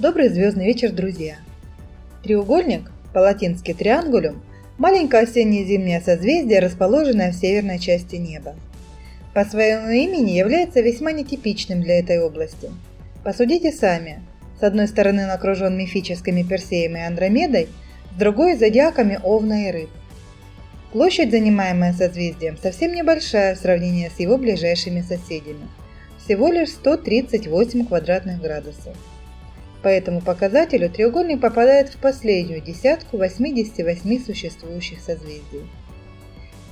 Добрый звездный вечер, друзья! Треугольник, по-латински триангулюм, маленькое осеннее зимнее созвездие, расположенное в северной части неба. По своему имени является весьма нетипичным для этой области. Посудите сами. С одной стороны он окружен мифическими Персеем и Андромедой, с другой – зодиаками Овна и Рыб. Площадь, занимаемая созвездием, совсем небольшая в сравнении с его ближайшими соседями – всего лишь 138 квадратных градусов. По этому показателю треугольник попадает в последнюю десятку 88 существующих созвездий.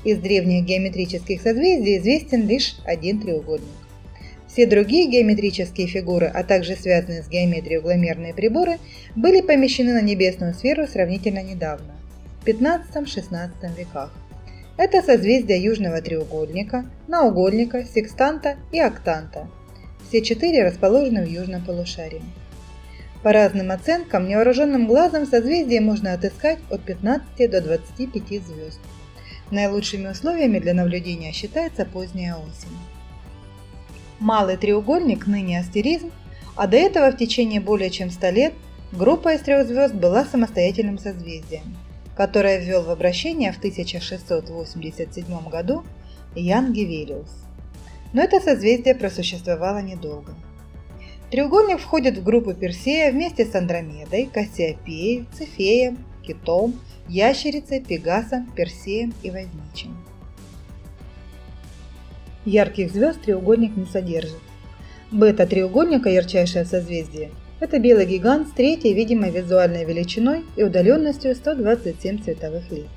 Из древних геометрических созвездий известен лишь один треугольник. Все другие геометрические фигуры, а также связанные с геометрией угломерные приборы, были помещены на небесную сферу сравнительно недавно, в 15-16 веках. Это созвездия южного треугольника, наугольника, секстанта и октанта. Все четыре расположены в южном полушарии. По разным оценкам, невооруженным глазом созвездие можно отыскать от 15 до 25 звезд. Наилучшими условиями для наблюдения считается поздняя осень. Малый треугольник, ныне астеризм, а до этого в течение более чем 100 лет группа из трех звезд была самостоятельным созвездием, которое ввел в обращение в 1687 году Ян Гевелиус. Но это созвездие просуществовало недолго. Треугольник входит в группу Персея вместе с Андромедой, Кассиопеей, Цефеем, Китом, Ящерицей, Пегасом, Персеем и Возничим. Ярких звезд треугольник не содержит. Бета треугольника, ярчайшее созвездие, это белый гигант с третьей видимой визуальной величиной и удаленностью 127 световых лет.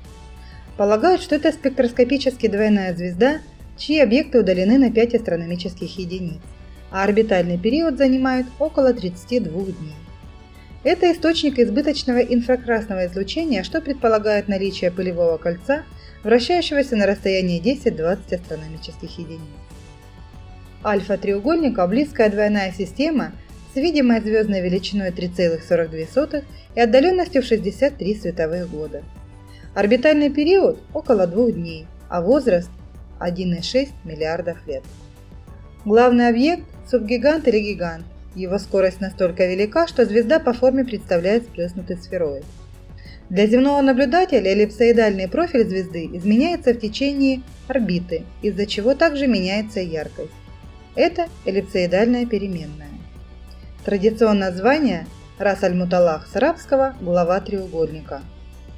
Полагают, что это спектроскопически двойная звезда, чьи объекты удалены на 5 астрономических единиц а орбитальный период занимает около 32 дней. Это источник избыточного инфракрасного излучения, что предполагает наличие пылевого кольца, вращающегося на расстоянии 10-20 астрономических единиц. Альфа треугольника – близкая двойная система с видимой звездной величиной 3,42 и отдаленностью в 63 световых года. Орбитальный период – около двух дней, а возраст – 1,6 миллиардов лет. Главный объект – субгигант или гигант. Его скорость настолько велика, что звезда по форме представляет сплеснутый сфероид. Для земного наблюдателя эллипсоидальный профиль звезды изменяется в течение орбиты, из-за чего также меняется яркость. Это эллипсоидальная переменная. Традиционное название Рас аль-Муталах с арабского «глава треугольника».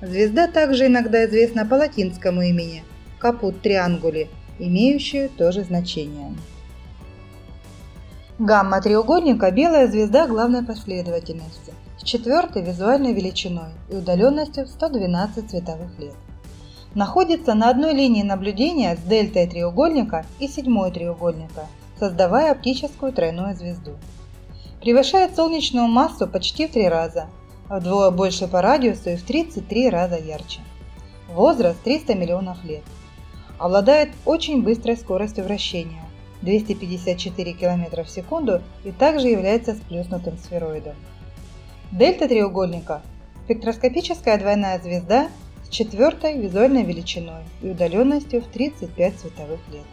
Звезда также иногда известна по латинскому имени – Капут триангули, имеющую то же значение. Гамма треугольника – белая звезда главной последовательности с четвертой визуальной величиной и удаленностью в 112 световых лет. Находится на одной линии наблюдения с дельтой треугольника и седьмой треугольника, создавая оптическую тройную звезду. Превышает солнечную массу почти в три раза, вдвое больше по радиусу и в 33 раза ярче. Возраст 300 миллионов лет. Обладает очень быстрой скоростью вращения 254 км в секунду и также является сплюснутым сфероидом. Дельта треугольника – спектроскопическая двойная звезда с четвертой визуальной величиной и удаленностью в 35 световых лет.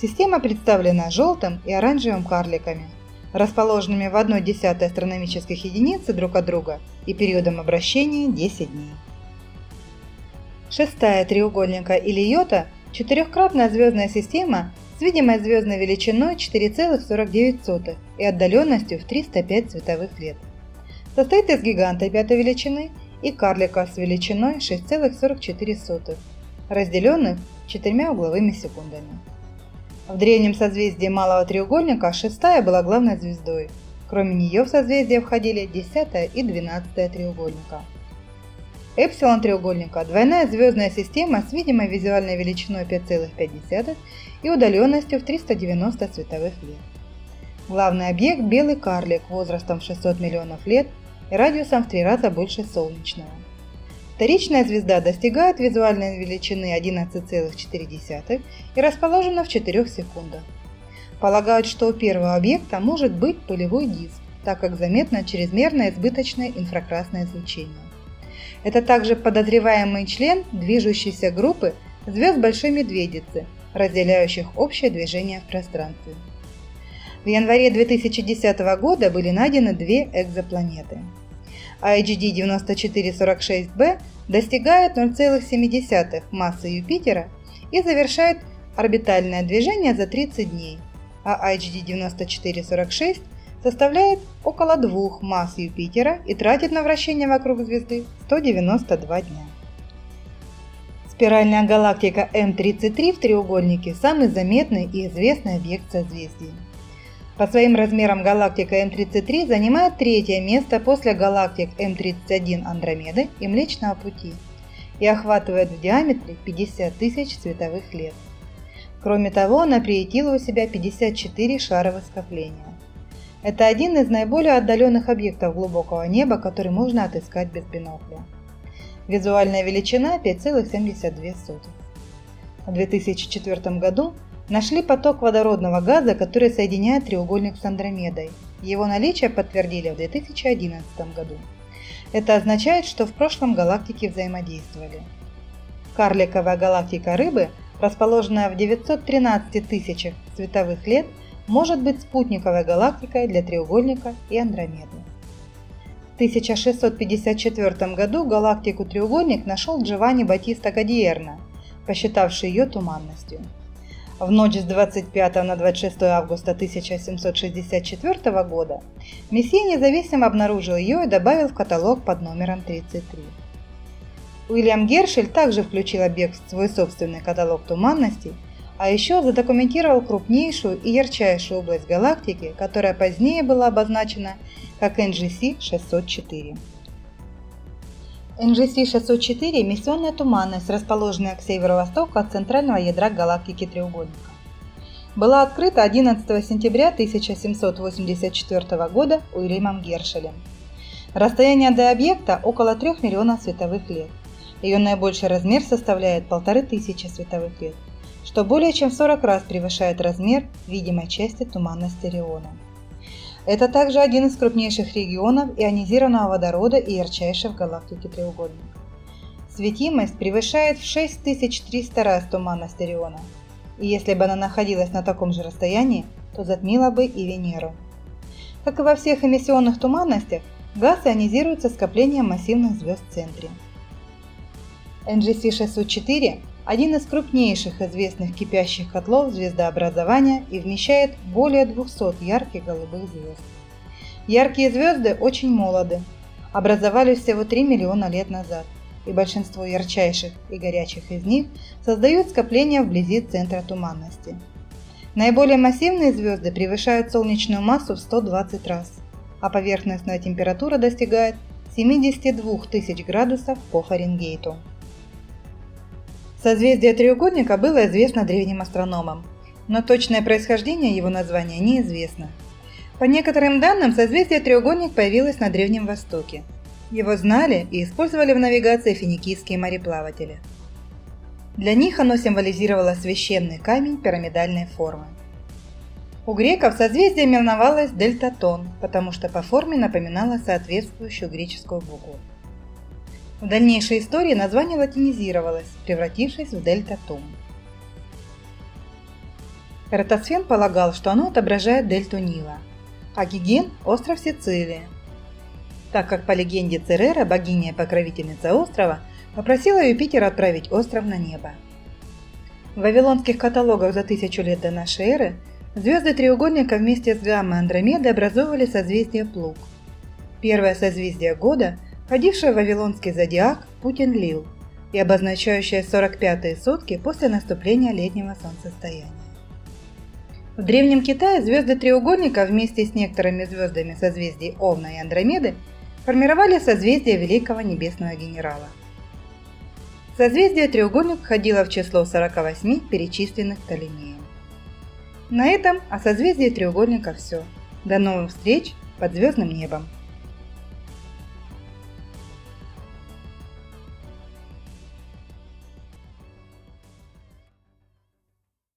Система представлена желтым и оранжевым карликами, расположенными в 1 десятой астрономических единицы друг от друга и периодом обращения 10 дней. Шестая треугольника или йота – четырехкратная звездная система с видимой звездной величиной 4,49 и отдаленностью в 305 световых лет. Состоит из гиганта пятой величины и карлика с величиной 6,44, разделенных четырьмя угловыми секундами. В древнем созвездии Малого треугольника шестая была главной звездой. Кроме нее в созвездие входили 10 и 12 треугольника. Эпсилон треугольника – двойная звездная система с видимой визуальной величиной 5,5 и удаленностью в 390 световых лет. Главный объект – белый карлик возрастом в 600 миллионов лет и радиусом в три раза больше солнечного. Вторичная звезда достигает визуальной величины 11,4 и расположена в 4 секундах. Полагают, что у первого объекта может быть пылевой диск, так как заметно чрезмерное избыточное инфракрасное излучение. Это также подозреваемый член движущейся группы звезд Большой Медведицы, разделяющих общее движение в пространстве. В январе 2010 года были найдены две экзопланеты. IHD 9446b достигает 0,7 массы Юпитера и завершает орбитальное движение за 30 дней, а IHD 9446 составляет около двух масс Юпитера и тратит на вращение вокруг звезды 192 дня. Спиральная галактика М33 в треугольнике – самый заметный и известный объект созвездия. По своим размерам галактика М33 занимает третье место после галактик М31 Андромеды и Млечного Пути и охватывает в диаметре 50 тысяч световых лет. Кроме того, она приютила у себя 54 шаровых скопления. Это один из наиболее отдаленных объектов глубокого неба, который можно отыскать без бинокля. Визуальная величина 5,72. В 2004 году нашли поток водородного газа, который соединяет треугольник с Андромедой. Его наличие подтвердили в 2011 году. Это означает, что в прошлом галактики взаимодействовали. Карликовая галактика Рыбы, расположенная в 913 тысячах световых лет, может быть спутниковой галактикой для треугольника и Андромеды. 1654 году галактику-треугольник нашел Джованни Батиста Гадиерна, посчитавший ее туманностью. В ночь с 25 на 26 августа 1764 года Мессия независимо обнаружил ее и добавил в каталог под номером 33. Уильям Гершель также включил объект в свой собственный каталог туманностей, а еще задокументировал крупнейшую и ярчайшую область галактики, которая позднее была обозначена как NGC-604. NGC-604 – миссионная туманность, расположенная к северо-востоку от центрального ядра галактики треугольника. Была открыта 11 сентября 1784 года Уильямом Гершелем. Расстояние до объекта около 3 миллионов световых лет. Ее наибольший размер составляет 1500 световых лет, что более чем в 40 раз превышает размер видимой части туманности Ориона. Это также один из крупнейших регионов ионизированного водорода и ярчайший в галактике треугольник. Светимость превышает в 6300 раз туманность Ориона, и если бы она находилась на таком же расстоянии, то затмила бы и Венеру. Как и во всех эмиссионных туманностях, газ ионизируется скоплением массивных звезд в центре. NGC 604 один из крупнейших известных кипящих котлов звездообразования и вмещает более 200 ярких голубых звезд. Яркие звезды очень молоды, образовались всего 3 миллиона лет назад, и большинство ярчайших и горячих из них создают скопления вблизи центра туманности. Наиболее массивные звезды превышают солнечную массу в 120 раз, а поверхностная температура достигает 72 тысяч градусов по Фаренгейту. Созвездие треугольника было известно древним астрономам, но точное происхождение его названия неизвестно. По некоторым данным, созвездие треугольник появилось на Древнем Востоке. Его знали и использовали в навигации финикийские мореплаватели. Для них оно символизировало священный камень пирамидальной формы. У греков созвездие именовалось Дельтатон, потому что по форме напоминало соответствующую греческую букву. В дальнейшей истории название латинизировалось, превратившись в дельта Тум. Эратосфен полагал, что оно отображает дельту Нила, а Гиген – остров Сицилии, так как по легенде Церера, богиня и покровительница острова, попросила Юпитера отправить остров на небо. В вавилонских каталогах за тысячу лет до нашей эры звезды треугольника вместе с гаммой Андромеды образовывали созвездие Плуг. Первое созвездие года – входившая в Вавилонский зодиак Путин-Лил и обозначающая 45-е сутки после наступления летнего солнцестояния. В Древнем Китае звезды треугольника вместе с некоторыми звездами созвездий Овна и Андромеды формировали созвездие Великого Небесного Генерала. Созвездие треугольник входило в число 48 перечисленных Птолемеем. На этом о созвездии треугольника все. До новых встреч под звездным небом!